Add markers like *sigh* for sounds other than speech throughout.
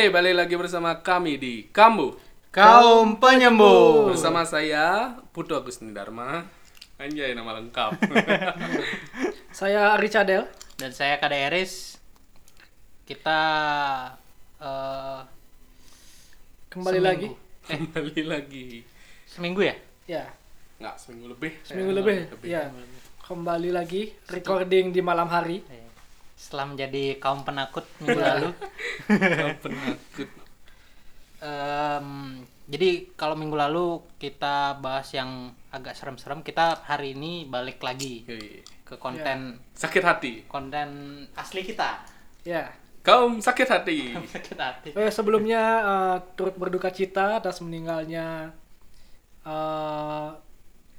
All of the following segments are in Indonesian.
Oke, balik lagi bersama kami di Kambu. Kaum penyembuh. Bersama saya Putu Agustin Dharma. Anjay nama lengkap. *laughs* Saya Richardel. Dan saya Kade Eris. Kita eh, Kembali Seminggu. lagi. Kembali lagi. seminggu ya? Ya, Nggak, seminggu lebih. seminggu lebih. Ya, kembali lagi recording di malam hari. Eh, Setelah menjadi kaum penakut minggu lalu. Nggak penakut. Em, jadi kalau minggu lalu kita bahas yang agak serem-serem, kita hari ini balik lagi Yoi. ke konten Sakit hati. konten asli kita. Ya. Kaum sakit hati. *laughs* Sakit hati. Eh, sebelumnya eh, turut berduka cita atas meninggalnya eh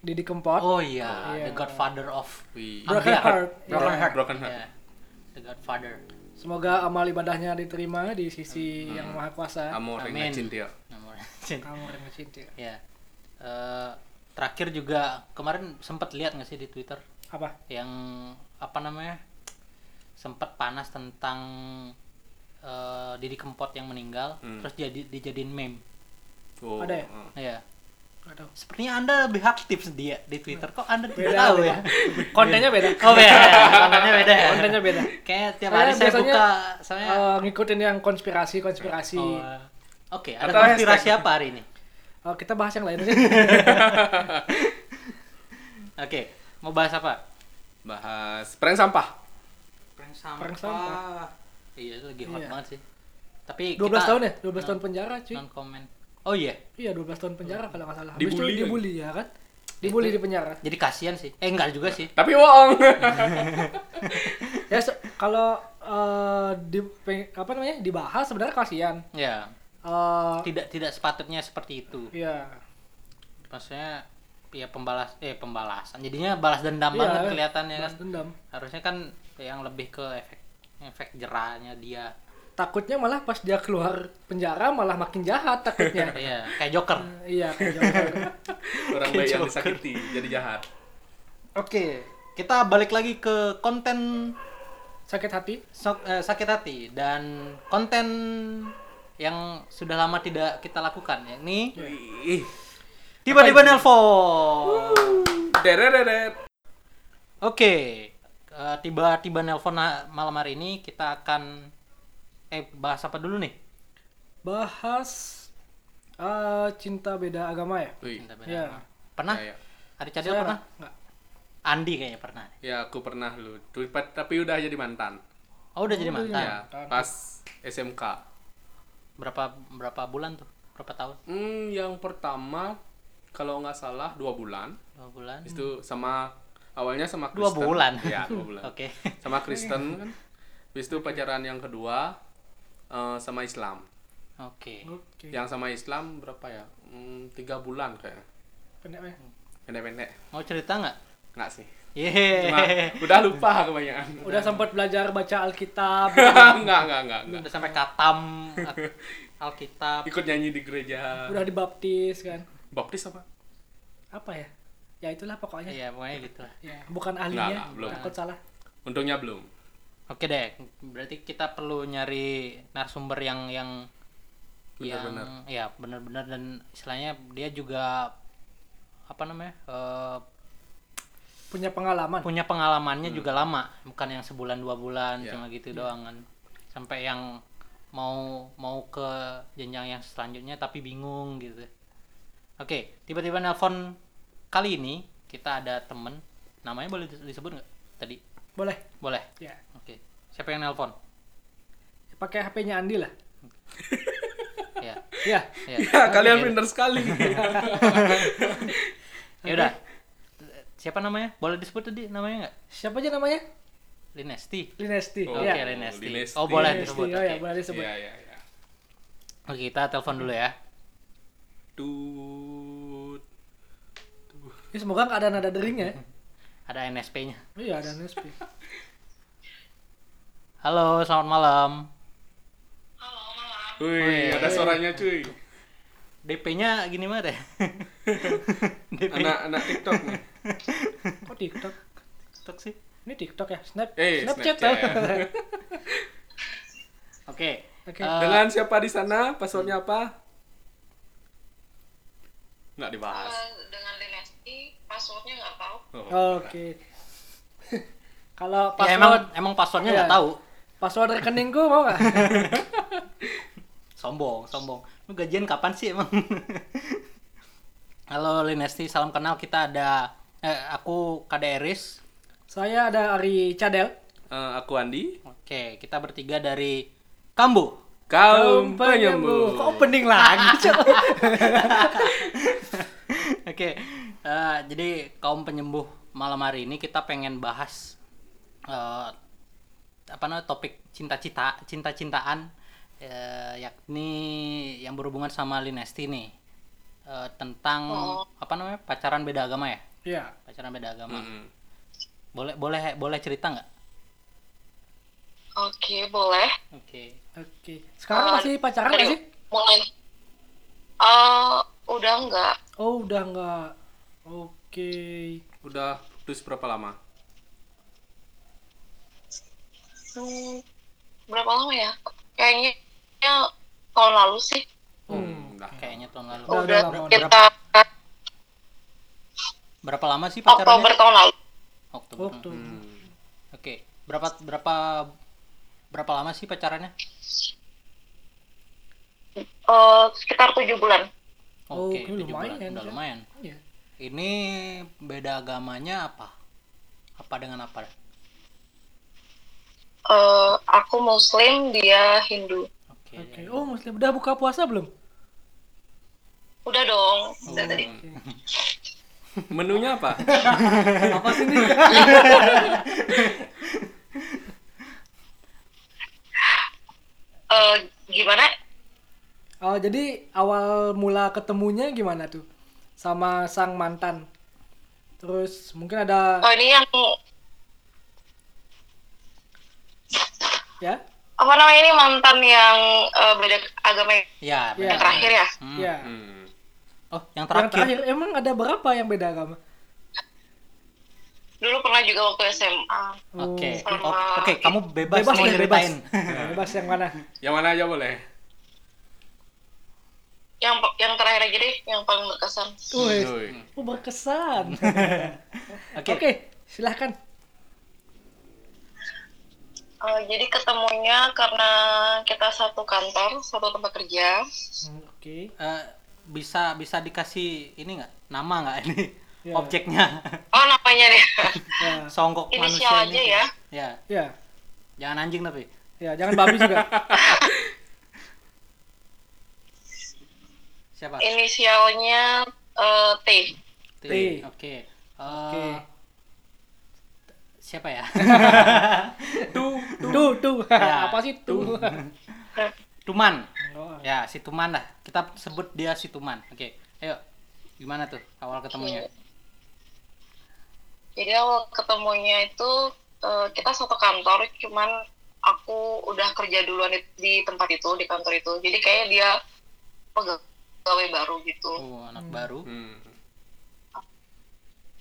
Didi Kempot. Oh iya, Iya. The Godfather of. Broken. Heart. Broken Iya. Heart. Broken Heart. Iya. The Godfather. Semoga amal ibadahnya diterima di sisi yang maha kuasa. Amor Amin. Amor yang cinta. ya. Eh, terakhir juga kemarin sempat lihat nggak sih di Twitter Apa? yang apa namanya sempat panas tentang eh, Didi Kempot yang meninggal Hmm. terus jadi dijadiin meme. Oh, Ada ya? uh. Ya. Tahu. Sepertinya Anda lebih aktif dia di Twitter. Kok Anda tidak Beda, tahu beda. ya? Kontennya beda. Oh beda, kontennya beda ya. Kontennya beda. Kayak tiap hari saya biasanya, buka, saya Eh, ngikutin yang konspirasi-konspirasi. Oh, Oke, ada Atau konspirasi hashtag. apa hari ini? Eh, kita bahas yang lain aja. *laughs* Oke, mau bahas apa? Bahas prank sampah. Prank sampah. Prank sampah. Iya, itu lagi hot Iya. banget sih. Tapi 12 kita tahun ya? 12 tahun penjara, cuy. non komen. Oh iya, Iya 12 tahun penjara kalau nggak salah. Habis itu Dibully kan? dibully ya kan? Dibully di penjara. jadi kasihan sih. Eh enggak juga sih. Tapi bohong. *laughs* Ya se- kalau eh, di apa namanya dibahas sebenarnya kasihan. Ya, Eh tidak tidak sepatutnya seperti itu. Iya. Maksudnya ya pembalas eh pembalasan. Jadinya balas dendam Iya, banget kelihatannya kan. balas dendam. Harusnya kan yang lebih ke efek efek jerahnya dia. Takutnya malah pas dia keluar penjara malah makin jahat takutnya. *laughs* Iya, kayak Joker. iya, kayak Joker. *laughs* Orang Kayak baik yang disakiti jadi jahat. Oke, kita balik lagi ke konten Sakit hati. sok- eh, sakit hati dan konten yang sudah lama tidak kita lakukan yakni Wih. tiba-tiba nelpon. Oke, eh, tiba-tiba nelpon na- malam hari ini kita akan eh bahas apa dulu nih? Bahas eh, cinta beda agama ya? Wih. Cinta beda Iya. agama. Pernah? Ya, ya. Hari Cadel Saya pernah? nggak. Andi kayaknya pernah. Ya, aku pernah lu. Tapi udah jadi mantan. Oh udah jadi Oh, udah mantan. Ya, pas SMK. Berapa berapa bulan tuh? Berapa tahun? Hmm, yang pertama kalau nggak salah dua bulan. Dua bulan. Itu sama awalnya sama Dua Kristen. bulan. Ya, dua bulan. *laughs* Oke. Sama Kristen kan. *laughs* Habis itu pacaran yang kedua eh, sama Islam. Oke. Oke. Yang sama Islam berapa ya? Hmm, tiga bulan kayaknya. Pendek ya. Pendek-pendek. Mau cerita nggak? Nggak sih. Yeay. Cuma udah lupa kebanyakan. *laughs* Udah sempat belajar baca Alkitab. *laughs* enggak, enggak, enggak, enggak. Udah sampai katam Al- *laughs* Alkitab. Ikut nyanyi di gereja. udah dibaptis kan. Baptis apa? Apa ya? Ya itulah pokoknya. Iya, pokoknya gitu lah. Ya, bukan Nggak, ahlinya. nggak, belum. Takut salah. Untungnya belum. Oke deh, berarti kita perlu nyari narasumber yang yang Benar-benar. yang ya benar-benar dan istilahnya dia juga apa namanya eh, Punya pengalaman. punya pengalamannya juga lama bukan yang sebulan dua bulan Ya. cuma gitu doang kan sampai yang mau mau ke jenjang yang selanjutnya tapi bingung gitu oke tiba-tiba nelpon kali ini kita ada temen namanya boleh disebut nggak tadi Boleh. boleh Ya. oke siapa yang nelpon Pakai HP-nya Andi lah. ya *laughs* Ya. ya Ya, kalian pintar sekali. *laughs* ya udah siapa namanya boleh disebut tadi namanya nggak Siapa aja namanya? Linesti Linesti. Oh, oke ya. Linesti. Linesti. oh boleh Linesti. disebut Oh ya, oke. boleh disebut. Iya, iya, iya. oke kita telepon dulu ya Tut. Ya, semoga nggak ada nada deringnya. *laughs* ada NSP-nya Iya, ada NSP. halo selamat malam Wih, Wih. ada suaranya cuy. DP-nya gini mah *laughs* deh DP Anak-anak TikTok nih. Kok TikTok? TikTok sih Ini TikTok ya? Snap, Eh, Snapchat. Snapchat. *laughs* oke Oke. Eh, Dengan siapa di sana? Passwordnya apa? Nggak dibahas. Eh, dengan Dynasty passwordnya nggak tahu. Oh. Oke. *laughs* Kalau ya emang password emang passwordnya Iya. nggak tahu. password rekeningku mau nggak? *laughs* Sombong, sombong. Lu gajian kapan sih emang? *laughs* Halo Linesti, salam kenal. Kita ada eh, aku Kade Eris. Saya ada Ari Cadel. Eh, aku Andi. Oke, kita bertiga dari Kambu. Kaum penyembuh. Kok opening lagi, Cok? Oke, eh, jadi kaum penyembuh malam hari ini kita pengen bahas eh, apa namanya topik cinta-cinta, cinta-cintaan, eh, yakni yang berhubungan sama Linesti nih Eh, tentang Oh. apa namanya pacaran beda agama ya, Iya. pacaran beda agama. Mm-mm. Boleh boleh boleh cerita nggak? Oke, boleh. Oke, Oke. Sekarang masih pacaran nggak sih? Mulai. Eh, udah enggak. Oh, udah nggak. Oke. Udah putus berapa lama? Hmm, berapa lama ya? Kayaknya tahun lalu sih. Hmm. Udah. kayaknya tahun lalu. Udah, Udah, lama, udah. kita Berapa lama sih pacarannya? Oktober tahun lalu. Oktober. Waktu. Hmm. Oke, berapa berapa berapa lama sih pacarannya? Eh, sekitar tujuh bulan. Oh, Oke, oke, tujuh lumayan, bulan. Udah ya. lumayan. Iya. Ini beda agamanya apa? Apa dengan apa? Eh, aku Muslim, dia Hindu. Oke. Oke. Oh, muslim udah buka puasa belum? Udah dong. Udah tadi. *laughs* Menunya apa? *laughs* Apa sih ini? Eh, gimana? Oh, jadi awal mula ketemunya gimana tuh? Sama sang mantan. Terus mungkin ada Oh, ini yang ya? apa namanya ini mantan yang eh, beda agama yang Ya, Iya. beda. terakhir ya? Hmm. Ya. Hmm. Oh, yang Yang terakhir. terakhir emang ada berapa yang beda agama? Dulu pernah juga waktu SMA. Oke. Sama- Oh, Oke, kamu bebas, Bebas mau ya, bebas. ceritain. *laughs* bebas yang mana? Yang mana aja boleh? Yang yang terakhir aja deh, yang paling berkesan. Wih, Uy. oh, berkesan. *laughs* Oke. Oke, silahkan. Eh, jadi ketemunya karena kita satu kantor, satu tempat kerja. Hmm, Oke. Eh, bisa bisa dikasih ini nggak? Nama nggak ini? Ya. Objeknya. Oh namanya deh. *laughs* Ya, Songkok Inisial manusia aja ini. ya. Ya, ya, jangan anjing tapi. ya, jangan babi juga. *laughs* Siapa? Inisialnya eh, T. T. T. Oke. Eh, Oke. Siapa ya? Tuh. Tuh, tuh. Ya. Apa sih tuh? *laughs* Tuman. Oh, Ya, si Tuman lah. Kita sebut dia si Tuman. Oke. Ayo. Gimana tuh awal ketemunya? Jadi awal ketemunya itu eh, kita satu kantor, cuman aku udah kerja duluan di, di tempat itu, di kantor itu. Jadi kayak dia pegawai baru gitu. Oh, anak baru. Hmm.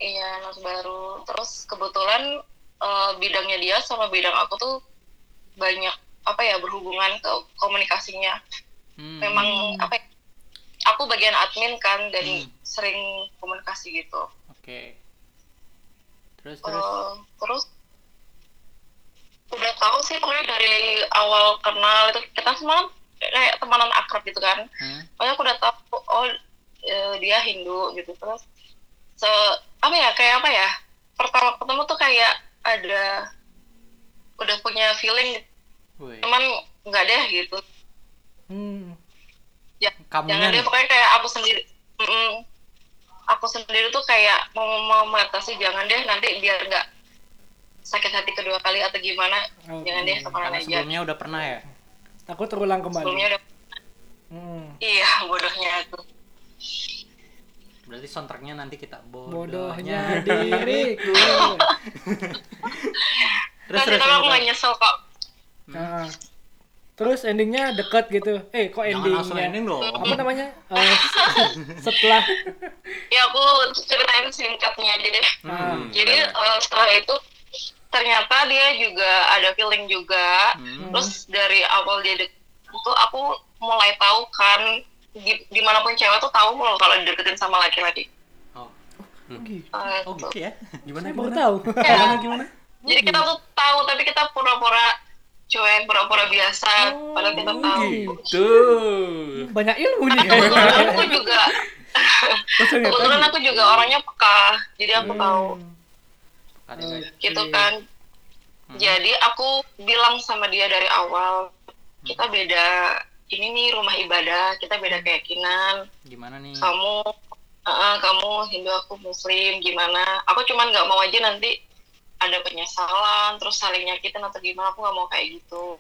Iya, anak baru. Terus kebetulan eh, bidangnya dia sama bidang aku tuh banyak apa ya berhubungan ke komunikasinya. Hmm. Memang apa ya, aku bagian admin kan dan Hmm. sering komunikasi gitu. Oke. Terus terus. Eh, terus udah tahu sih pokoknya dari awal kenal itu kita semua kayak temanan akrab gitu kan. Hmm. Pokoknya aku udah tahu oh eh, dia Hindu gitu terus se apa ya kayak apa ya pertama ketemu tuh kayak ada udah punya feeling Woi. cuman nggak deh gitu Hmm. ya, Kamunya jangan deh pokoknya kayak aku sendiri Mm-mm. aku sendiri tuh kayak mau mau mengatasi jangan deh nanti biar nggak sakit hati kedua kali atau gimana Oke. jangan deh temenan Karena aja sebelumnya udah pernah ya. Takut terulang sebelumnya kembali. udah Hmm. iya bodohnya tuh Berarti soundtracknya nanti kita Bodohnya bodohnya. diriku. *laughs* terus terus. tapi aku terus. nggak nyesel kok Nah, terus endingnya deket gitu. Eh, kok Jangan langsung endingnya? ending dong. Apa namanya? Eh, *laughs* setelah ya aku ceritain singkatnya aja deh ah, Hmm. jadi eh, setelah itu ternyata dia juga ada feeling juga Hmm. terus dari awal dia dek- itu aku mulai tahu kan di, di mana pun cewek tuh tahu mulu kalau dideketin sama laki-laki oh Gitu. Eh, oh gitu ya Gimana Saya baru gimana? tahu. Ya. Gimana gimana? jadi kita tuh tahu tapi kita pura-pura cuek pura-pura biasa Oh, padahal kita tahu Gitu. Banyak ilmu nih. kebetulan aku juga kebetulan aku juga orangnya peka jadi aku tahu Ada guys. gitu kan. Jadi aku bilang sama dia dari awal kita beda ini nih rumah ibadah kita beda keyakinan. Gimana nih? Kamu uh, kamu Hindu aku Muslim gimana? Aku cuman nggak mau aja nanti ada penyesalan terus saling nyakitin atau gimana aku nggak mau kayak gitu.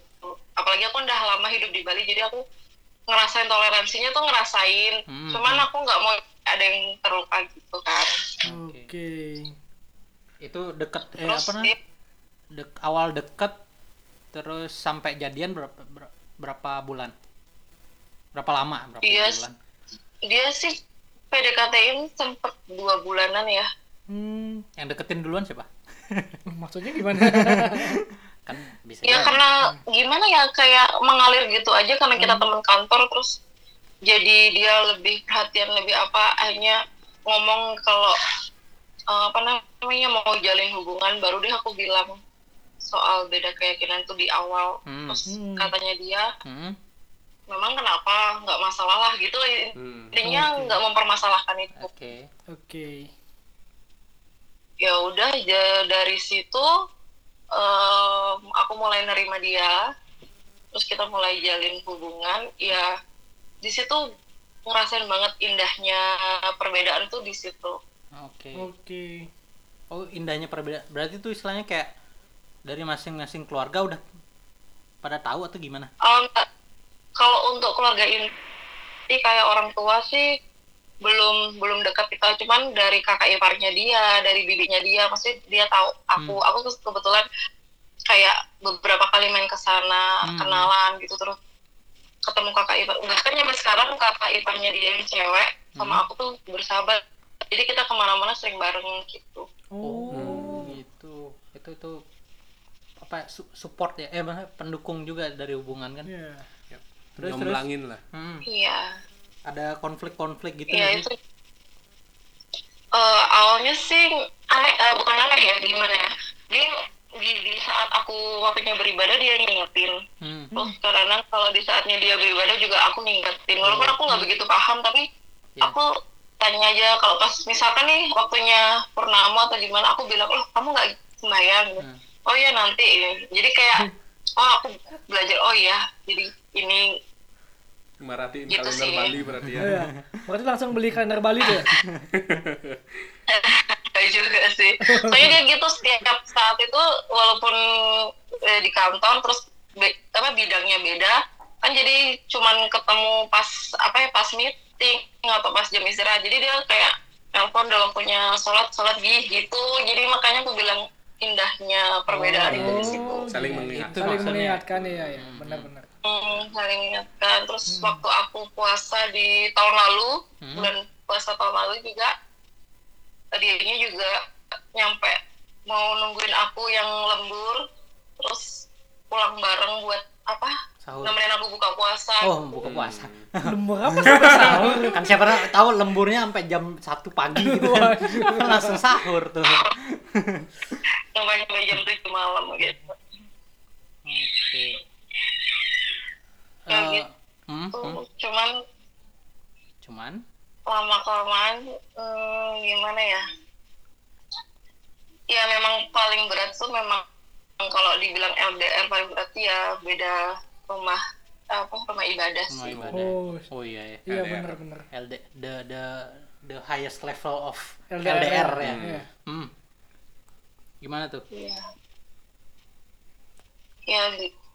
Apalagi aku udah lama hidup di Bali jadi aku ngerasain toleransinya tuh ngerasain. Hmm, cuman hmm. aku nggak mau ada yang terluka gitu kan. Oke. Itu deket eh terus apa namanya? dek awal deket terus sampai jadian berapa ber- berapa bulan? Berapa lama? Berapa Iya, bulan? dia sih PDKT-in sempet dua bulanan ya. Hmm, yang deketin duluan siapa? *laughs* Maksudnya gimana? *laughs* kan bisa ya karena gimana ya kayak mengalir gitu aja karena kita Hmm. teman kantor terus jadi dia lebih perhatian lebih apa hanya ngomong kalau eh, apa namanya mau jalin hubungan baru deh aku bilang soal beda keyakinan tuh di awal Hmm. terus Hmm. katanya dia Hmm, memang kenapa nggak masalah lah gitu Hmm. intinya Oke. nggak mempermasalahkan itu oke Oke. ya udah ja- dari situ em, aku mulai nerima dia terus kita mulai jalin hubungan ya di situ ngerasain banget indahnya perbedaan tuh di situ oke. Oke. oh indahnya perbedaan berarti itu istilahnya kayak dari masing-masing keluarga udah pada tahu atau gimana? Em, kalau untuk keluarga inti kayak orang tua sih belum belum dekat kita. Cuman dari kakak iparnya dia dari bibinya dia pasti dia tahu aku. Aku tuh kebetulan kayak beberapa kali main ke sana Hmm. kenalan gitu terus ketemu kakak ipar. Bahkan sampai sekarang kakak iparnya dia yang cewek sama aku tuh bersahabat jadi kita ke mana-mana sering bareng gitu Oh. gitu itu itu apa su- support ya eh pendukung juga dari hubungan kan Iya. terus terus Nyomblangin lah. Hmm, iya ada konflik-konflik gitu Iya sih? itu eh, awalnya sih aneh eh, bukan aneh ya gimana ya dia di, di saat aku waktunya beribadah dia ngingetin Hmm. terus karena kalau di saatnya dia beribadah juga aku ngingetin walaupun aku nggak begitu paham tapi Iya. aku tanya aja kalau pas misalkan nih waktunya purnama atau gimana aku bilang oh kamu nggak sembahyang Hmm. oh iya nanti jadi kayak oh aku belajar oh iya jadi ini Maratiin Gitu kalender sih. Bali berarti ya. Iya. Berarti langsung beli kalender Bali tuh ya? *laughs* Kayak juga sih. Soalnya dia gitu setiap saat itu walaupun eh, di kantor terus be- apa bidangnya beda kan jadi cuman ketemu pas apa ya pas meeting atau pas jam istirahat jadi dia kayak nelpon udah waktunya sholat sholat gih gitu jadi makanya aku bilang indahnya perbedaan itu di situ Saling mengingatkan. Saling mengingatkan ya, ya. Hmm. Benar-benar. Hmm, saling ingatkan terus waktu aku puasa di tahun lalu Hmm. bulan puasa tahun lalu juga dianya juga nyampe mau nungguin aku yang lembur terus pulang bareng buat apa Sahur. nemenin aku buka puasa Oh, buka puasa. Lembur apa sampai sahur? *laughs* kan siapa tahu lemburnya sampai jam 1 pagi gitu kan. Langsung sahur tuh. sampai sampai jam tujuh malam gitu Oke. Ya, Eh, gitu. hmm, Tuh, hmm. cuman Cuman lama kelamaan hmm, gimana ya ya memang paling berat tuh memang kalau dibilang LDR paling berat ya beda rumah apa rumah ibadah rumah sih ibadah. Oh. Oh iya ya. Iya LDR. benar-benar. LD the the the highest level of LDR, LDR, ya. Iya. Hmm. Gimana tuh? Iya. Ya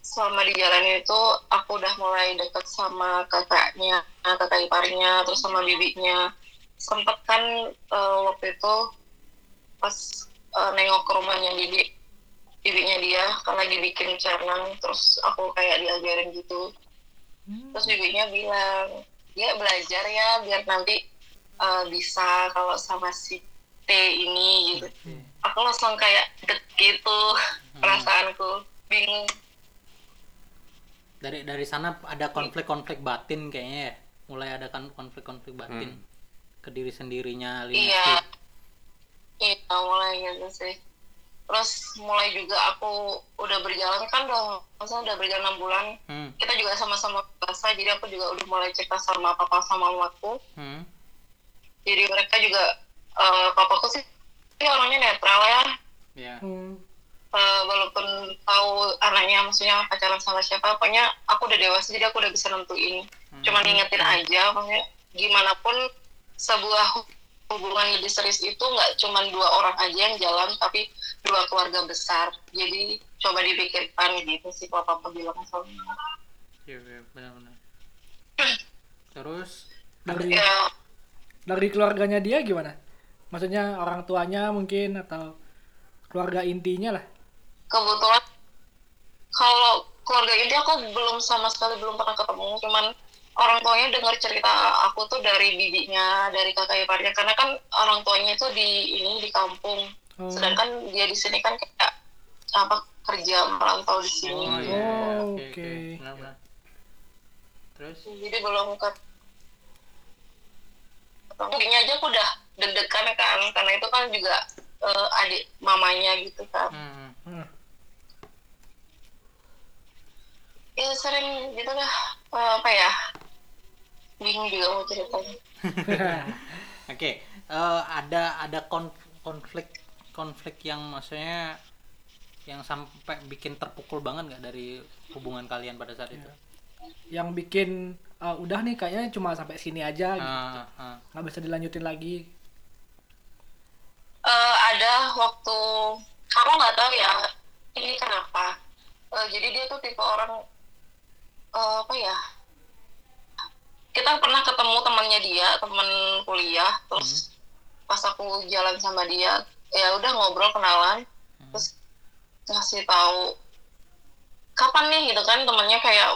selama di jalan itu aku udah mulai deket sama kakaknya, kakak iparnya, terus sama bibinya. Sempet kan eh, waktu itu pas eh, nengok ke rumahnya bibi, bibinya dia kan lagi bikin canang, terus aku kayak diajarin gitu. Terus bibinya bilang, dia belajar ya biar nanti eh, bisa kalau sama si T ini gitu. Aku langsung kayak gitu perasaanku. Bingung. Dari dari sana ada konflik-konflik batin kayaknya ya. Mulai ada kan konflik-konflik batin Hmm. ke diri sendirinya iya. Linesti iya mulai gitu sih terus mulai juga aku udah berjalan kan udah maksudnya udah berjalan enam bulan hmm. kita juga sama-sama bahasa jadi aku juga udah mulai cerita sama papa sama mamaku Hmm. jadi mereka juga eh, papaku sih orangnya netral ya ya Hmm. Eh, walaupun tahu anaknya maksudnya pacaran sama siapa pokoknya aku udah dewasa jadi aku udah bisa nentuin cuman ngingetin aja maksudnya gimana pun sebuah hubungan lebih serius itu nggak cuman dua orang aja yang jalan tapi dua keluarga besar. Jadi coba dipikirkan gitu sih kalau papa bilang sama Iya, iya, benar-benar. *clears throat* Terus? Dari ya. dari keluarganya dia gimana? Maksudnya orang tuanya mungkin atau keluarga intinya lah. kebetulan kalau keluarga inti aku belum sama sekali belum pernah ketemu. Cuman orang tuanya dengar cerita aku tuh dari bibinya dari kakak iparnya. Karena kan orang tuanya itu di ini di kampung. Oh. sedangkan dia di sini kan kayak apa kerja merantau di sini. Oh iya. Oh, oke oke. benar-benar terus? Jadi belum ke mungkinnya aja aku udah deg-degan kan karena itu kan juga eh, adik mamanya gitu kan. Hmm. Hmm. ya sering gitu lah. Eh, apa ya bingung juga mau ceritanya *laughs* Oke, eh, ada ada kon- konflik konflik yang maksudnya yang sampai bikin terpukul banget nggak dari hubungan kalian pada saat itu? Yang bikin "Ah, udah nih kayaknya cuma sampai sini aja gitu. Ah, ah. nggak bisa dilanjutin lagi. Eh, ada waktu aku nggak tahu ya ini kenapa Eh, jadi dia tuh tipe orang eh, apa ya kita pernah ketemu temannya dia teman kuliah. Terus pas aku jalan sama dia ya udah ngobrol kenalan. Terus ngasih tahu kapan nih? Gitu kan temannya kayak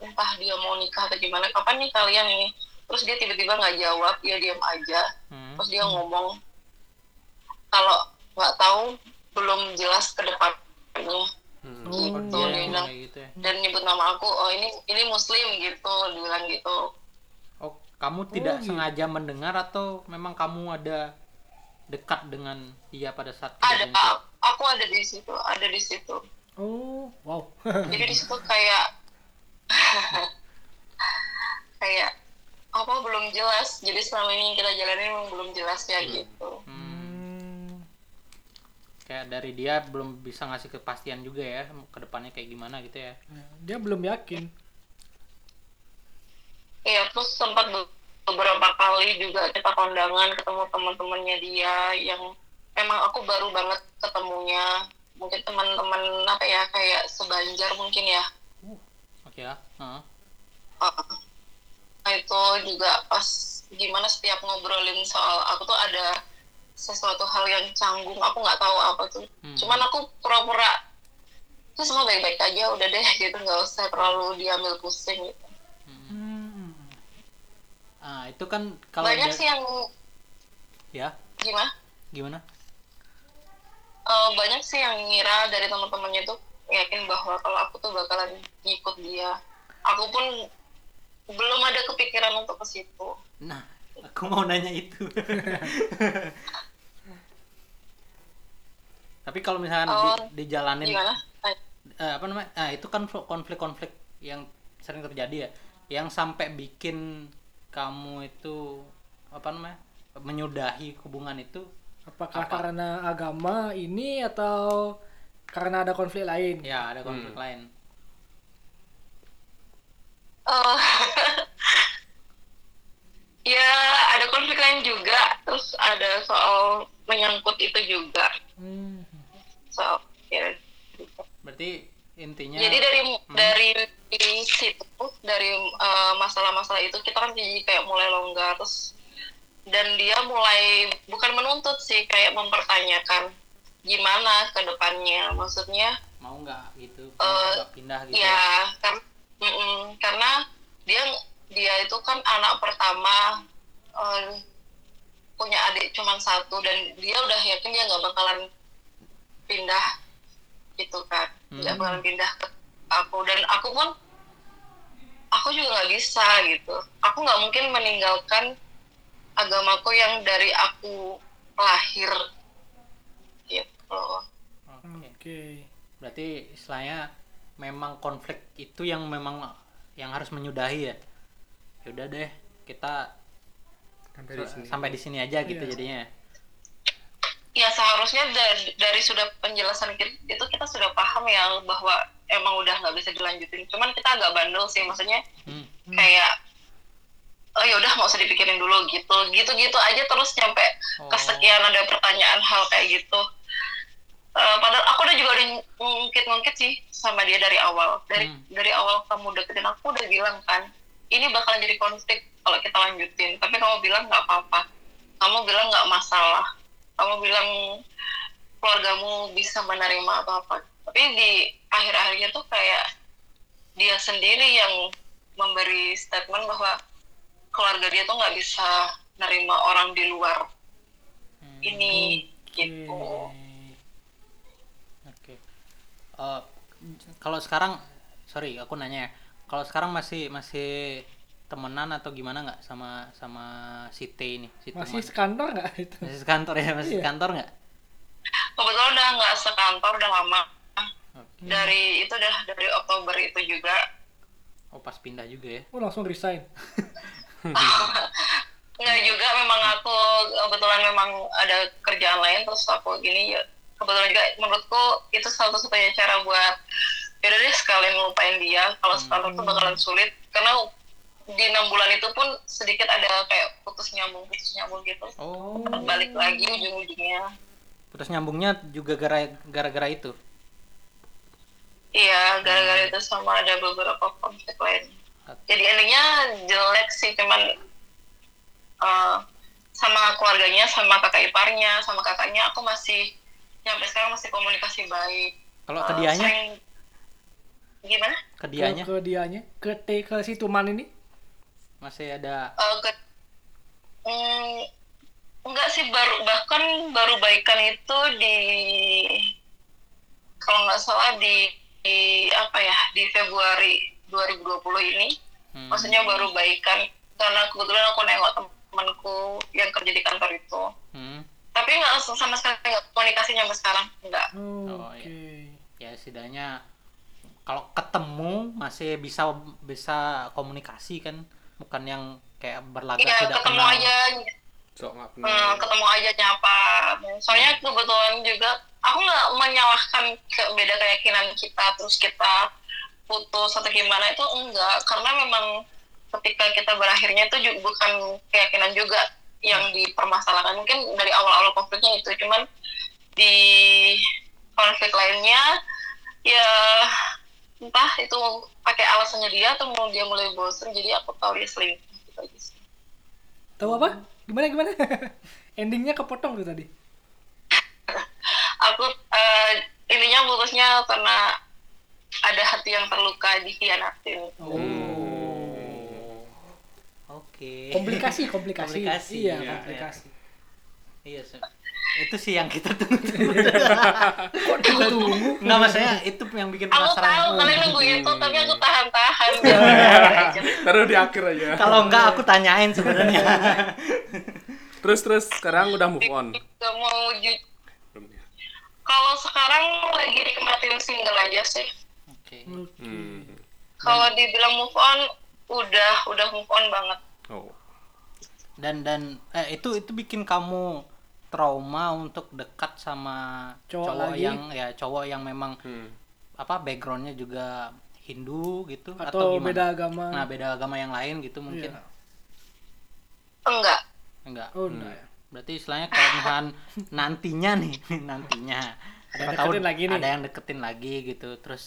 entah dia mau nikah atau gimana kapan nih kalian ini? Terus dia tiba-tiba nggak jawab dia diam aja. Hmm. terus dia ngomong kalau nggak tahu belum jelas ke depannya Hmm. Oh, gitu Iya, dia bilang. gitu ya. dan nyebut nama aku oh ini ini muslim gitu dia bilang gitu. Oh, kamu tidak gitu. sengaja mendengar atau memang kamu ada dekat dengan dia pada saat ada kejadian itu? aku ada di situ ada di situ Oh, wow. *laughs* jadi di situ kayak *laughs* kayak apa belum jelas jadi selama ini yang kita jalanin memang belum jelas ya gitu Hmm. Hmm. Kayak dari dia belum bisa ngasih kepastian juga ya ke depannya kayak gimana gitu ya. Dia belum yakin. Iya, terus sempat be- beberapa kali juga kita kondangan ketemu teman-temannya dia yang memang aku baru banget ketemunya. Mungkin teman-teman apa ya kayak sebanjar mungkin ya. Oke ya. Heeh. Uh, nah, itu juga pas gimana setiap ngobrolin soal aku tuh ada sesuatu hal yang canggung aku nggak tahu apa tuh. Hmm. Cuman aku pura-pura ya semua baik-baik aja udah deh *laughs* gitu nggak usah terlalu diambil pusing gitu. Hmm. Ah, itu kan kalau Banyak sih yang ya, gimana? gimana? Eh, banyak sih yang ngira dari teman-temannya tuh yakin bahwa kalau aku tuh bakalan ngikut dia. Aku pun belum ada kepikiran untuk ke situ. Nah, aku mau nanya itu. *laughs* Tapi kalau misalkan Oh, di, dijalanin Gimana? Eh, eh, apa namanya? Ah, itu kan fl- konflik-konflik yang sering terjadi ya, yang sampai bikin kamu itu apa namanya? menyudahi hubungan itu Apakah Apa? karena agama ini atau karena ada konflik lain? ya ada konflik Hmm. lain. eh, *laughs* ya ada konflik lain juga. Terus ada soal menyangkut itu juga. Hmm. Soal ya. Berarti intinya. Jadi dari dari situ dari eh, masalah-masalah itu kita kan jadi kayak mulai longgar terus dan dia mulai bukan menuntut sih kayak mempertanyakan gimana ke depannya. Maksudnya mau nggak gitu, nggak pindah gitu. ya? kan mm-mm, karena dia dia itu kan anak pertama eh, punya adik cuma satu dan dia udah yakin dia nggak bakalan pindah gitu kan nggak Hmm. bakalan pindah ke aku dan aku pun aku juga nggak bisa gitu aku nggak mungkin meninggalkan agamaku yang dari aku lahir gitu Oke. Oke. Berarti istilahnya memang konflik itu yang memang yang harus menyudahi ya. Ya udah deh, kita Sampai di sini. sampai di sini aja gitu Iya. jadinya. Ya seharusnya dari, dari sudah penjelasan itu kita sudah paham ya bahwa emang udah nggak bisa dilanjutin. Cuman kita agak bandel sih maksudnya Hmm. kayak oh ya udah nggak usah dipikirin dulu gitu. Gitu gitu aja terus nyampe Oh. kesekian ada pertanyaan hal kayak gitu. Eh, padahal aku udah juga udah ngungkit-ngungkit sih sama dia dari awal. Dari Hmm. dari awal kamu deketin aku udah bilang kan ini bakalan jadi konflik kalau kita lanjutin. Tapi kamu bilang nggak apa-apa. Kamu bilang nggak masalah kamu bilang keluargamu bisa menerima apa apa tapi di akhir-akhirnya tuh kayak dia sendiri yang memberi statement bahwa keluarga dia tuh nggak bisa nerima orang di luar Hmm. ini gitu Oke. Eh, kalau sekarang sorry aku nanya ya. Kalau sekarang masih masih temenan atau gimana nggak sama sama si T ini? Si Masih teman? sekantor nggak itu? masih sekantor ya? Masih Iya. sekantor nggak? kebetulan udah nggak sekantor udah lama Oke. dari itu udah dari Oktober itu juga Oh pas pindah juga ya? Oh langsung resign. *laughs* nggak juga memang aku kebetulan memang ada kerjaan lain terus aku gini ya kebetulan juga menurutku itu satu-satunya cara buat yaudah deh sekalian ngelupain dia kalau sekarang tuh bakalan sulit karena di enam bulan itu pun sedikit ada kayak putus nyambung putus nyambung gitu. Oh. balik lagi ujung-ujungnya. Putus nyambungnya juga gara gara-gara itu. iya gara-gara itu sama ada beberapa konflik lain. Jadi endingnya jelek sih cuman eh, sama keluarganya sama kakak iparnya sama kakaknya aku masih sampai sekarang masih komunikasi baik. Kalau Eh, ke dianya, sering- gimana? Ke Ke, dianya ke dianya, ke T ke si Tuman ini. Masih ada Eh, ke- mm, enggak sih baru bahkan baru baikan itu di kalau nggak salah di, di apa ya di Februari 2020 ini. Hmm, maksudnya baru baikan karena kebetulan aku nengok temanku yang kerja di kantor itu. Hmm, tapi nggak langsung sama sekali nggak komunikasinya sampai sekarang enggak Oh, Oke. ya setidaknya kalau ketemu masih bisa bisa komunikasi kan bukan yang kayak berlagak iya tidak ketemu kenal. aja. Sok nggak Hmm, kenal ketemu aja nyapa. Soalnya kebetulan juga aku nggak menyalahkan ke beda keyakinan kita terus kita putus atau gimana itu enggak. Karena memang ketika kita berakhirnya itu juga bukan keyakinan juga yang dipermasalahkan. Mungkin dari awal-awal konfliknya itu cuman di konflik lainnya ya entah itu pakai alasannya dia atau mau dia mulai bosen jadi aku tahu dia selingkuh gitu aja sih. Tahu apa? Gimana gimana? *laughs* Endingnya kepotong tuh tadi. *laughs* aku eh, ininya putusnya karena ada hati yang terluka dikhianatin Oh. oke Komplikasi, komplikasi. Komplikasi, Iya, iya, komplikasi. iya se- itu sih yang kita tunggu. Kok tunggu-tunggu? nggak maksudnya itu yang bikin aku tahu penasaran kalian nunggu itu tapi aku tahan-tahan. Taruh di akhir aja. Kalau enggak aku tanyain sebenarnya. Terus terus sekarang udah move on. Gak mau kalau sekarang lagi nikmatin single aja sih. Oke. Hmm. kalau dibilang move on udah udah move on banget. Oh. Dan dan eh, itu itu bikin kamu trauma untuk dekat sama Cowok cowok lagi? yang ya cowok yang memang hmm. apa backgroundnya juga Hindu gitu Atau gimana? beda agama. nah beda agama yang lain gitu mungkin Iya. enggak enggak Oh, enggak ya. berarti istilahnya kalau *laughs* misalkan nantinya nih *laughs* nantinya Ada yang tahu deketin lagi nih. ada yang deketin lagi gitu terus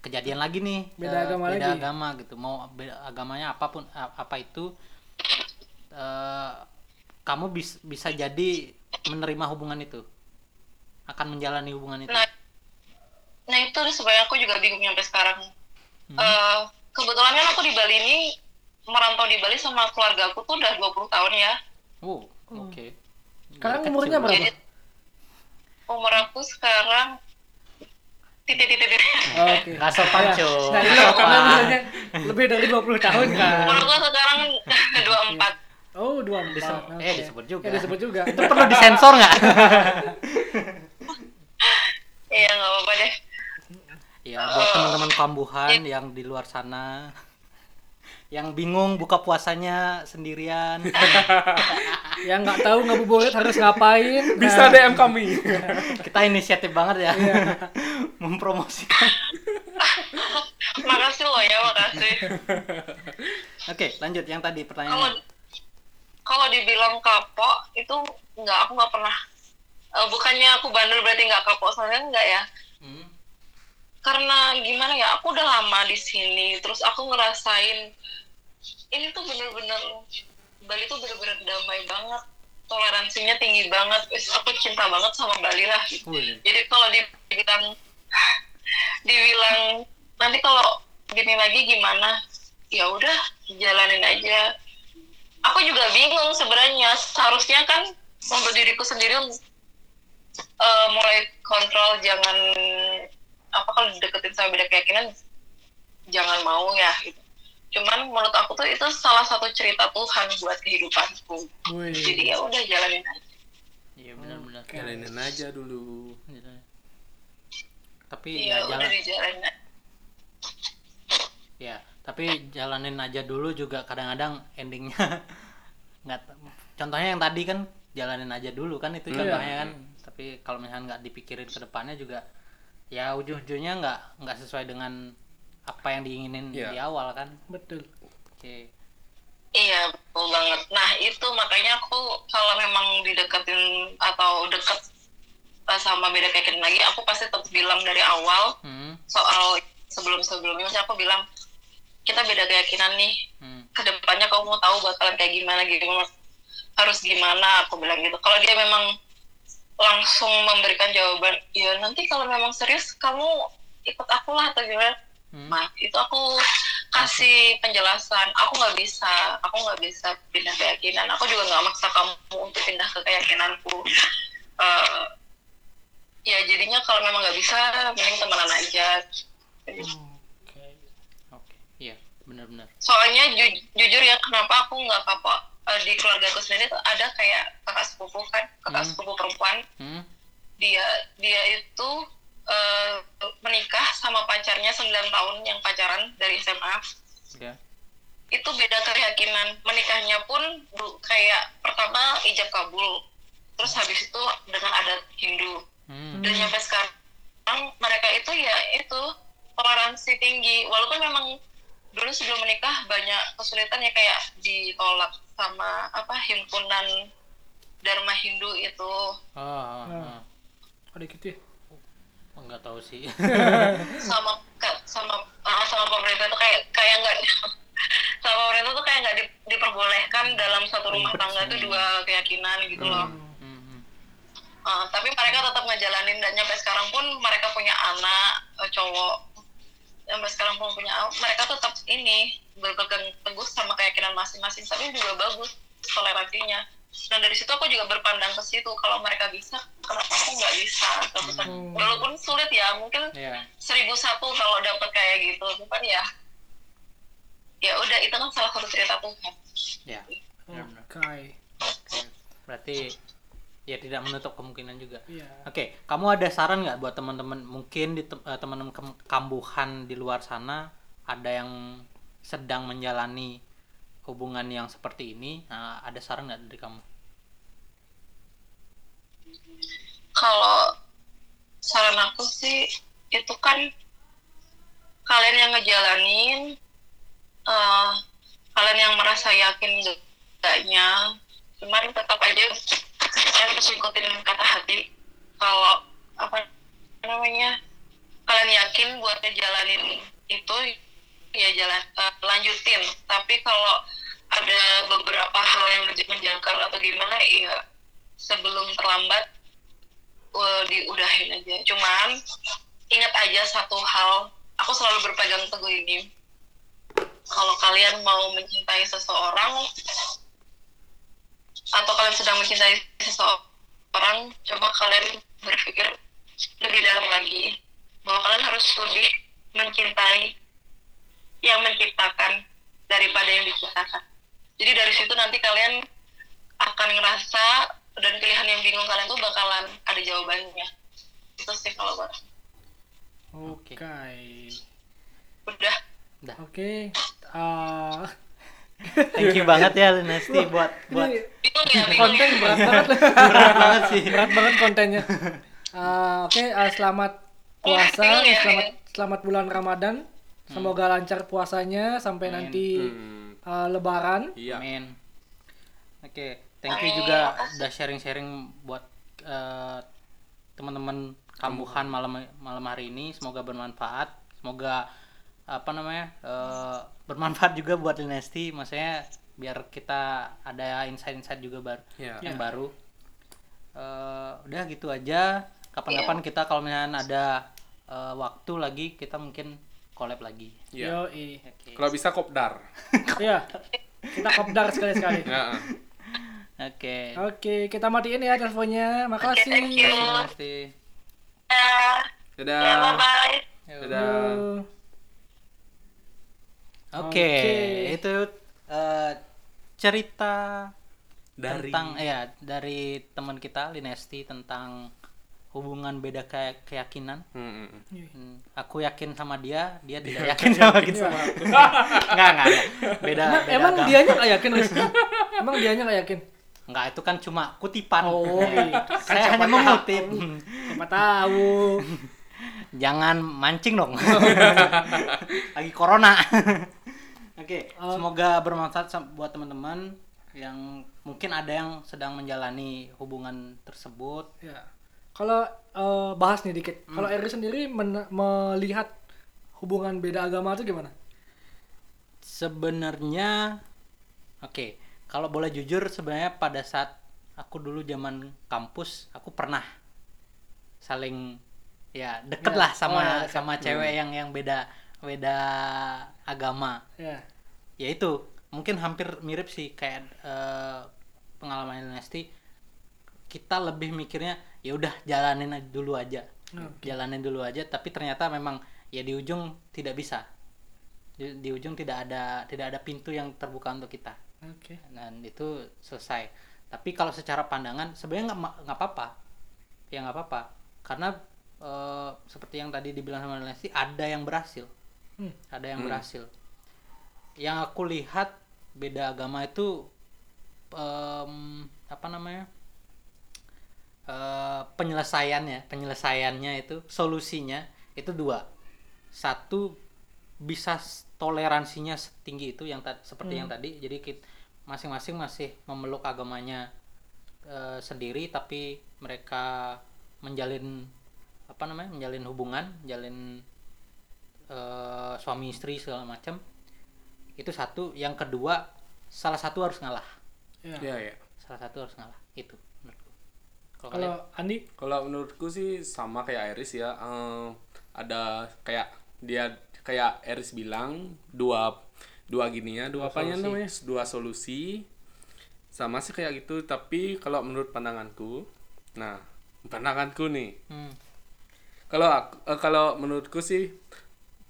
kejadian lagi nih Beda eh, agama beda lagi. agama gitu mau beda agamanya apa pun apa itu eh, kamu bis, bisa jadi menerima hubungan itu. Akan menjalani hubungan itu. Nah, nah itu sebenarnya aku juga bingung sampai sekarang. Hmm. uh, kebetulan kan aku di Bali ini merantau di Bali sama keluarga aku tuh udah 20 tahun ya. Oh hmm. oke. Okay. sekarang hmm. umurnya berapa? Jadi, umur aku sekarang titik titik titik oke. Okay. nggak sopan cuy nah, iya, karena misalnya lebih dari 20 tahun kan. Umur aku 2024. Disem okay. Eh disebut juga. Ya, disebut juga. Itu perlu disensor nggak? *laughs* Iya nggak apa-apa deh. Iya buat oh. teman-teman kambuhan iya. yang di luar sana yang bingung buka puasanya sendirian *laughs* yang nggak tahu ngabuburit harus ngapain bisa nah, DM kami *laughs* kita inisiatif banget ya iya. mempromosikan makasih loh ya makasih oke lanjut yang tadi pertanyaan oh kalau dibilang kapok itu nggak, aku nggak pernah. Eh, bukannya aku bandel berarti nggak kapok, soalnya nggak ya. Hmm, karena gimana ya aku udah lama di sini terus aku ngerasain ini tuh bener-bener Bali tuh bener-bener damai banget toleransinya tinggi banget Wis, aku cinta banget sama Bali lah. Wih. jadi kalau dibilang *laughs* dibilang nanti kalau gini lagi gimana ya udah jalanin aja aku juga bingung sebenarnya seharusnya kan untuk diriku sendiri eh, mulai kontrol jangan apa kalau deketin sama beda keyakinan jangan mau ya gitu. cuman menurut aku tuh itu salah satu cerita Tuhan buat kehidupanku Wih. jadi ya udah jalanin aja iya benar-benar Jalanin aja dulu. Gitu. tapi iya ya udah jalan dijalanin aja. ya tapi jalanin aja dulu juga kadang-kadang endingnya *laughs* nggak contohnya yang tadi kan jalanin aja dulu kan itu Iya. contohnya kan tapi kalau misalnya nggak dipikirin ke depannya juga ya ujung-ujungnya nggak nggak sesuai dengan apa yang diinginin Iya. di awal kan Betul. oke Iya betul banget. Nah itu makanya aku kalau memang dideketin atau deket eh, sama beda keyakinan lagi, aku pasti tetap bilang dari awal hmm, soal sebelum sebelumnya, maksudnya aku bilang kita beda keyakinan nih. hmm, Ke depannya kamu mau tahu bakalan kayak gimana gimana harus gimana aku bilang gitu. Kalau dia memang langsung memberikan jawaban, ya nanti kalau memang serius kamu ikut aku lah atau gimana? hmm. Nah, itu aku kasih penjelasan. Aku nggak bisa, aku nggak bisa pindah keyakinan. Aku juga nggak maksa kamu untuk pindah ke keyakinanku. Eh, ya jadinya kalau memang nggak bisa, mending temenan aja. Oke. Benar-benar. Soalnya ju- jujur ya, kenapa aku nggak kapok Eh, di keluarga aku sendiri tuh ada kayak kakak sepupu kan, kakak Hmm. sepupu perempuan. hmm, Dia dia itu eh, menikah sama pacarnya 9 tahun yang pacaran dari SMA. ya itu beda keyakinan. Menikahnya pun bu- kayak pertama ijab kabul terus habis itu dengan adat Hindu. Hmm, dan nyampe sekarang mereka itu ya itu toleransi tinggi. Walaupun memang dulu sebelum menikah banyak kesulitan ya kayak ditolak sama apa himpunan Dharma Hindu itu oh, oh, Nah. oh. Ada gitu ya? Oh, nggak tahu sih *laughs* sama sama ah, sama pemerintah tuh kayak kayak nggak *laughs* sama pemerintah tuh kayak nggak di- diperbolehkan dalam satu rumah tangga tuh sih. dua keyakinan gitu loh Hmm, hmm. Ah, tapi mereka tetap ngejalanin dan nyampe sekarang pun mereka punya anak eh, cowok sampai sekarang pun punya mereka tetap ini berpegang teguh sama keyakinan masing-masing tapi juga bagus toleransinya dan dari situ aku juga berpandang ke situ kalau mereka bisa kenapa aku nggak bisa Hmm. walaupun sulit ya mungkin Iya. seribu satu kalau dapat kayak gitu cuman ya ya udah itu kan salah satu cerita Tuhan ya benar-benar Oke. Oke, berarti ya tidak menutup kemungkinan juga. Iya. Oke, kamu ada saran nggak buat teman-teman mungkin di eh, teman-teman kambuhan di luar sana ada yang sedang menjalani hubungan yang seperti ini? Nah, ada saran nggak dari kamu? kalau saran aku sih itu kan kalian yang ngejalanin eh, kalian yang merasa yakin enggaknya cuman tetap aja kalian harus ikutin kata hati kalau apa namanya kalian yakin buat ngejalanin itu ya jalan eh, lanjutin tapi kalau ada beberapa hal yang menjangkau atau gimana ya sebelum terlambat uh, diudahin aja. Cuman ingat aja satu hal, aku selalu berpegang teguh ini. Kalau kalian mau mencintai seseorang atau kalian sedang mencintai seseorang, coba kalian berpikir lebih dalam lagi bahwa kalian harus lebih mencintai yang menciptakan daripada yang diciptakan. Jadi dari situ nanti kalian akan ngerasa dan pilihan yang bingung kalian tuh bakalan ada jawabannya. Itu sih kalau buat. Oke. udah. Udah. Oke. Ah, Thank you banget ya Linesti buat buat ya, bingung konten ya. berat banget. *laughs* berat banget sih. berat banget kontennya. Ah, Oke, ah, selamat puasa, ya, selamat ya. selamat bulan Ramadan. Semoga lancar puasanya sampai Amin. nanti Hmm, ah, Lebaran. iya. Amin. Oke, thank you Amin, juga udah sharing-sharing buat eh, teman-teman kambuhan malam malam hari ini. Semoga bermanfaat. Semoga apa namanya eh, bermanfaat juga buat Dinasti. Maksudnya biar kita ada insight-insight juga bar Iya. yang baru. Eh, udah gitu aja. Kapan-kapan kita kalau misalnya ada eh, waktu lagi kita mungkin collab lagi. Iya. Yoi. Oke. Kalau bisa kopdar. *laughs* Iya. Kita kopdar sekali-sekali. Ya. Oke. Oke, kita matiin ya teleponnya. Makasih. thank you. Ya, Dadah. ya bye-bye. Yuk. Dadah. Oke, Oke. itu eh, cerita Dari tentang ya dari teman kita Linesti tentang hubungan beda kayak keyakinan. Hmm, hmm. Hmm, aku yakin sama dia, dia tidak yakin sama kita. Enggak, *laughs* enggak, enggak. Beda, Emang, beda emang agama. dianya nggak yakin, Riz? Emang dianya nggak yakin? Enggak, itu kan cuma kutipan. Oh, *laughs* iya. Kan Saya hanya mengutip. Siapa tahu. Jangan mancing dong. *laughs* Lagi corona. Oke, Oh. semoga bermanfaat buat teman-teman yang mungkin ada yang sedang menjalani hubungan tersebut. Ya. Kalau eh, bahas nih dikit. Hmm. Kalau Eri sendiri melihat hubungan beda agama itu gimana? Sebenarnya oke, kalau boleh jujur sebenarnya pada saat aku dulu zaman kampus, aku pernah saling ya deket Ya, lah sama oh ya, sama cewek yang yang beda beda agama. Ya. Ya itu mungkin hampir mirip sih kayak eh, pengalaman Nesti kita lebih mikirnya ya udah jalanin dulu aja. Oke. jalanin dulu aja tapi ternyata memang ya di ujung tidak bisa. Di, di ujung tidak ada tidak ada pintu yang terbuka untuk kita. Oke. dan itu selesai. Tapi kalau secara pandangan sebenarnya nggak nggak apa-apa. Ya nggak apa-apa. Karena eh, seperti yang tadi dibilang sama Nesti ada yang berhasil. Hmm. ada yang Hmm. berhasil yang aku lihat beda agama itu em, apa namanya Eh, penyelesaiannya penyelesaiannya itu solusinya itu dua. Satu bisa toleransinya setinggi itu yang seperti yang tadi. Jadi kit- masing-masing masih memeluk agamanya eh, sendiri tapi mereka menjalin apa namanya menjalin hubungan menjalin eh, suami istri segala macam itu satu yang kedua salah satu harus ngalah Ya. Ya, ya. salah satu harus ngalah itu menurutku kalau Andi, Kalau menurutku sih sama kayak Iris ya. Eh, ada kayak dia kayak Iris bilang dua dua gini ya, dua, Dua apanya solusi. namanya? Dua solusi. Sama sih kayak gitu, tapi kalau menurut pandanganku, nah, pandanganku nih. Hmm, Kalau aku- eh, kalau menurutku sih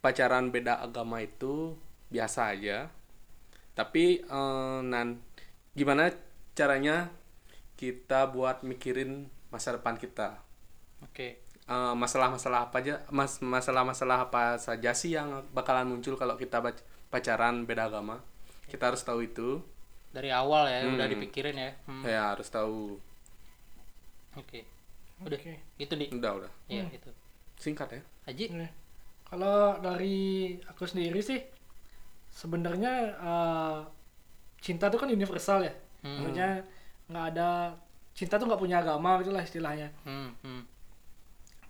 pacaran beda agama itu biasa aja. Tapi eh, nan gimana caranya kita buat mikirin masa depan kita? oke. Eh, masalah-masalah apa aja mas masalah-masalah apa saja sih yang bakalan muncul kalau kita pacaran beda agama? Kita harus tahu itu. Dari awal ya udah Hmm. dipikirin ya. Hmm, ya harus tahu. Oke. Udah Oke. itu di udah udah. Ya itu singkat ya. Haji. Kalau dari aku sendiri sih sebenarnya eh, cinta tuh kan universal ya. Hmm. Maksudnya nggak ada cinta tuh nggak punya agama gitulah istilahnya. hmm, hmm.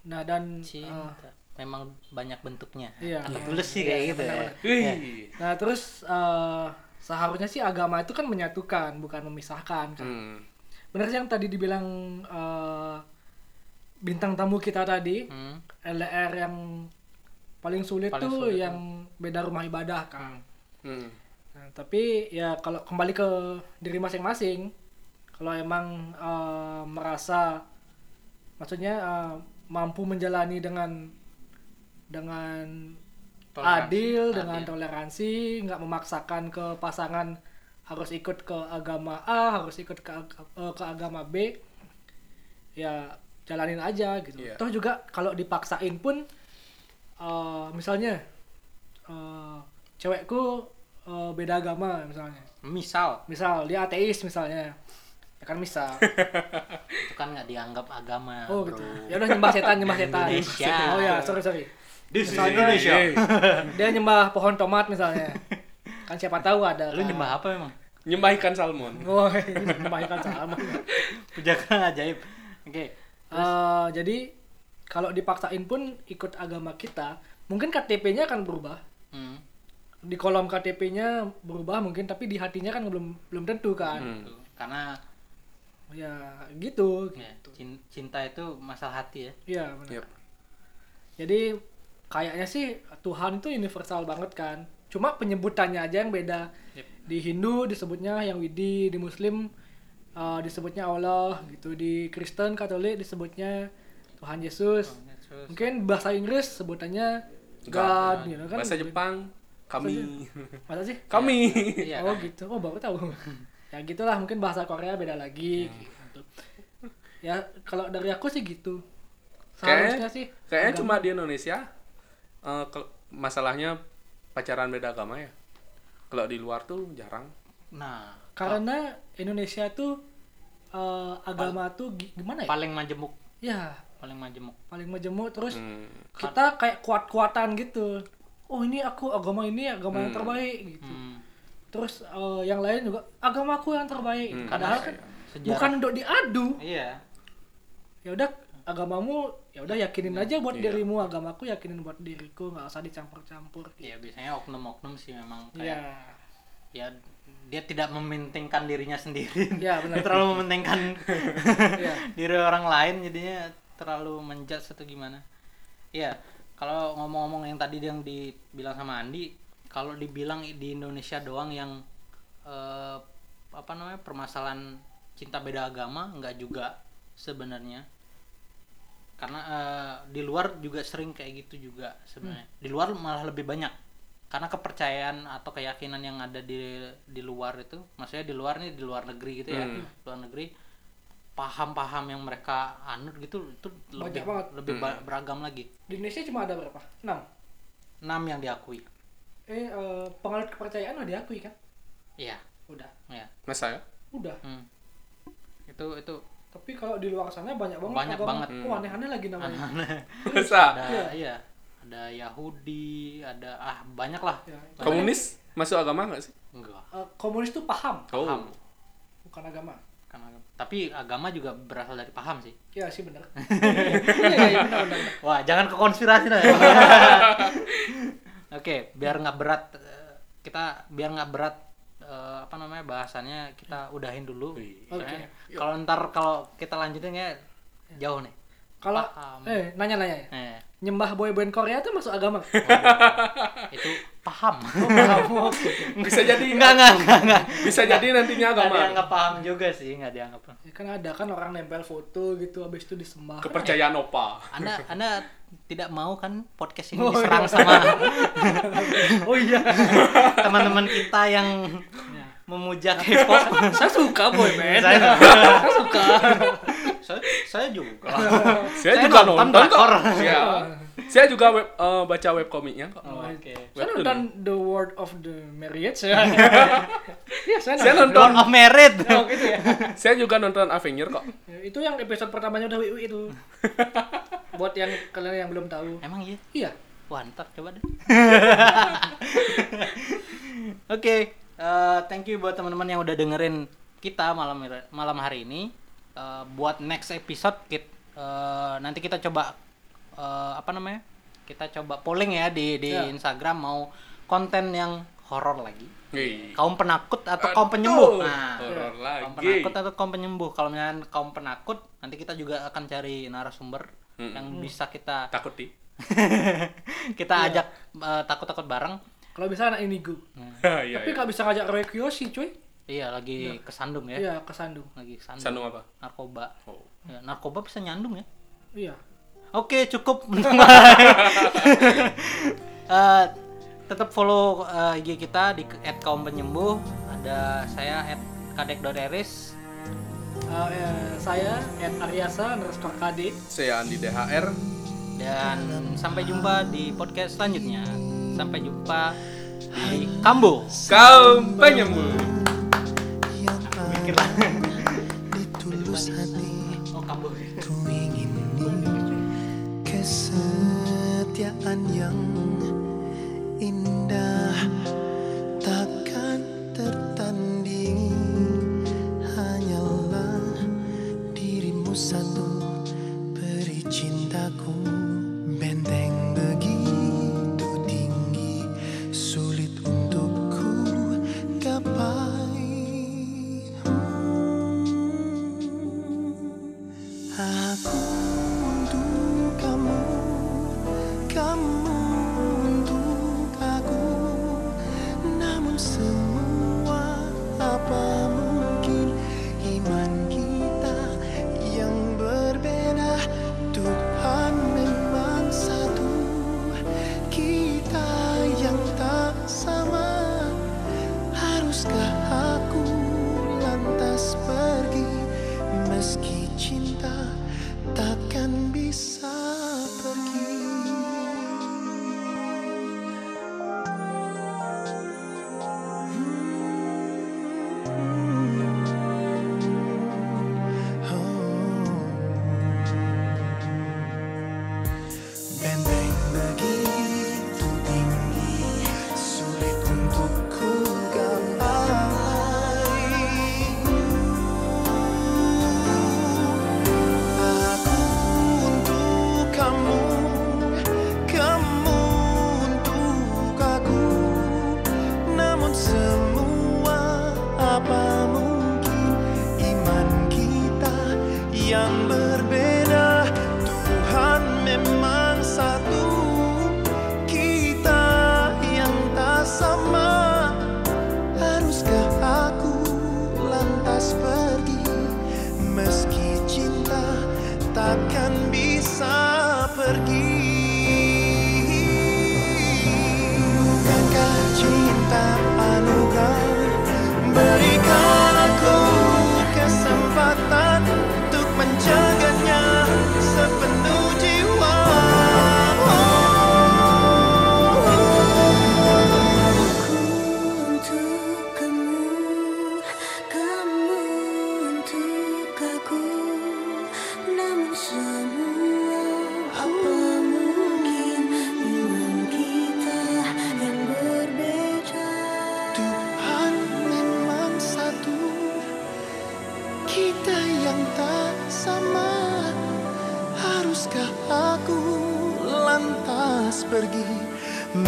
Nah dan eh, cinta memang banyak bentuknya Iya. kata tulis sih kayak gitu ya. Wih. nah terus eh, seharusnya sih agama itu kan menyatukan bukan memisahkan kan. Hmm. Benar sih yang tadi dibilang eh, bintang tamu kita tadi Hmm, LDR yang paling sulit Paling tuh sulit, yang beda rumah ibadah kan. Hmm. Nah, tapi ya kalau kembali ke diri masing-masing, kalau emang eh, merasa, maksudnya eh, mampu menjalani dengan dengan Toleransi, adil dengan adil. toleransi nggak memaksakan ke pasangan harus ikut ke agama A harus ikut ke eh, ke agama B ya jalanin aja gitu Iya. toh juga kalau dipaksain pun eh, misalnya eh, cewekku eh, beda agama misalnya. Misal. Misal dia ateis misalnya. Ya kan misal. *laughs* Itu kan nggak dianggap agama oh bro. gitu. Ya udah nyembah setan nyembah setan. Indonesia. oh ya sorry sorry. Misalnya- Indonesia. *laughs* dia nyembah pohon tomat misalnya. Kan siapa tahu ada lu kan. nyembah apa memang nyembah ikan salmon. *laughs* Oh nyembah ikan salmon. Pujakan ajaib. Oke Eh, jadi kalau dipaksain pun ikut agama kita mungkin KTP-nya akan berubah. Hmm, di kolom KTP-nya berubah mungkin tapi di hatinya kan belum belum tentu kan. Hmm. karena ya gitu. ya, cin- cinta itu masalah hati ya. Iya benar. Yep. jadi kayaknya sih Tuhan itu universal banget kan. Cuma penyebutannya aja yang beda. Yep. di Hindu disebutnya yang Widi di Muslim uh, disebutnya Allah gitu. Di Kristen Katolik disebutnya Tuhan Yesus. Terus, mungkin bahasa Inggris sebutannya God. God gitu kan. bahasa Jepang kami. Masa sih? *laughs* Kami. Iya oh kan? gitu. Oh baru tahu. *laughs* Ya gitulah. Mungkin bahasa Korea beda lagi. Hmm. gitu. Ya kalau dari aku sih gitu. Kayaknya- sih kayaknya agama- cuma di Indonesia eh, kel- masalahnya pacaran beda agama ya. Kalau di luar tuh jarang. Nah karena Indonesia tuh eh, agama tuh gi- gimana ya? paling majemuk. Ya. Paling majemuk. Paling majemuk. Terus Hmm. kita kayak kuat-kuatan gitu oh ini aku agama ini agama yang Hmm. terbaik gitu. Hmm, terus eh, yang lain juga agamaku yang terbaik Hmm. padahal Karena kan sejarah. bukan untuk diadu. Iya. Ya udah agamamu ya udah yakinin aja buat Iya. dirimu. Agamaku yakinin buat diriku nggak usah dicampur-campur ya biasanya oknum-oknum sih memang ya kayak ya dia tidak mementingkan dirinya sendiri. Ya benar. Dia *laughs* terlalu mementingkan *laughs* Iya. *laughs* diri orang lain jadinya terlalu menjudge atau gimana. Ya kalau ngomong-ngomong yang tadi yang dibilang sama Andi kalau dibilang di Indonesia doang yang eh, apa namanya permasalahan cinta beda agama nggak juga sebenarnya. Karena eh, di luar juga sering kayak gitu juga sebenarnya. Di luar malah lebih banyak. Karena kepercayaan atau keyakinan yang ada di di luar itu maksudnya di luar nih di luar negeri gitu ya Hmm. luar negeri paham-paham yang mereka anut gitu itu lebih banget. lebih ba- beragam lagi. Di Indonesia cuma ada berapa? Enam. Enam yang diakui. Eh eh, penganut kepercayaan udah diakui kan? Iya. Udah. Ya masa ya? Udah. Hmm. itu itu. Tapi kalau di luar sana banyak banget Banyak agama. banget. oh aneh-aneh lagi namanya. Masa? Ada Iya. iya. Ada Yahudi ada ah banyak lah. Ya, itu komunis? Masuk agama nggak sih? Enggak. Eh, komunis tuh paham. Oh. Paham. Bukan kan agama. Tapi agama juga berasal dari paham sih ya sih bener *laughs* iya iya benar benar benar. Wah, jangan ke konspirasi dah. ya. *laughs* Oke, biar nggak berat eh, kita biar nggak berat eh, apa namanya bahasannya kita udahin dulu. Wih. Soalnya Kalau ntar kalau kita lanjutin ya jauh nih. kalau eh nanya-nanya ya Eh, nyembah boy-band Korea tuh masuk agama itu paham. *laughs* oh paham bisa jadi enggak, enggak, enggak, enggak. bisa jadi nantinya Nggak agama dianggap paham juga sih, nggak dianggap. ya kan ada kan orang nempel foto gitu habis itu disembah kepercayaan opa Anda Anda tidak mau kan podcast ini Oh, diserang iya. sama *laughs* oh iya teman-teman kita yang memuja K-pop. *laughs* saya suka boyband Saya- saya suka saya, saya juga. saya, Saya juga nonton nonton, kok drakor. Saya, saya juga web, eh, baca web komiknya kok Oh, Oke. saya Webtoon. nonton The Word of the Marriage ya *laughs* iya saya Saya nonton nonton. Lord of Merit. Oh, gitu ya *laughs* saya juga nonton Avenger kok Ya, itu yang episode pertamanya udah wiwi itu *laughs* buat yang kalian yang belum tahu Emang iya? iya Wah, ntar coba deh. Oke, eh, thank you buat teman-teman yang udah dengerin kita malam malam hari ini. Eh, buat next episode kit, eh, nanti kita coba eh, apa namanya? Kita coba polling ya di di Ya. Instagram mau konten yang horor lagi. Wih. Kaum penakut atau Aduh, kaum penyembuh. Nah, horor kaum lagi. penakut atau kaum penyembuh. Kalau misalnya kaum penakut, nanti kita juga akan cari narasumber Mm. yang bisa kita takut di *laughs* kita ajak eh, takut-takut bareng. kalau bisa anak indigo *laughs* iya tapi iya. nggak bisa ngajak Roy Kiyoshi cuy Iya, lagi kesandung ya. iya kesandung Lagi kesandung. sandung apa Narkoba. oh. Ya, narkoba bisa nyandung ya. iya Oke, okay, cukup. uh, *laughs* tetap follow eh, uh, IG kita di @kaumpenyembuh. Ada saya @kadek.eris. Uh, eh, uh, saya at Aryasa underscore kadek saya Andi DHR dan sampai jumpa di podcast selanjutnya. Sampai jumpa di Kambo. Kaum penyembuh. Mikir lah. oh Kambo. 太阳。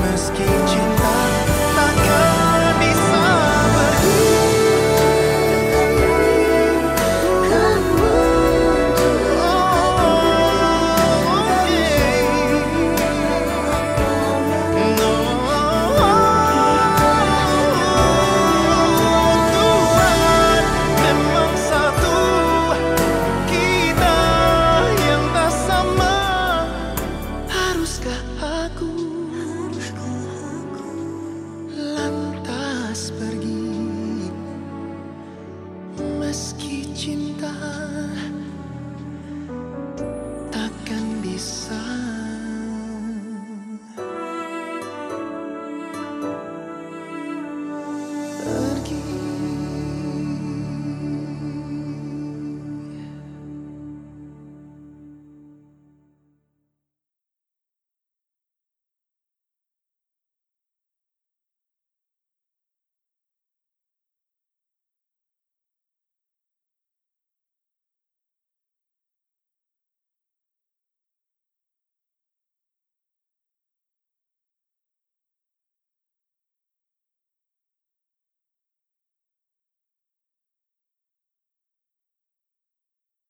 mesquite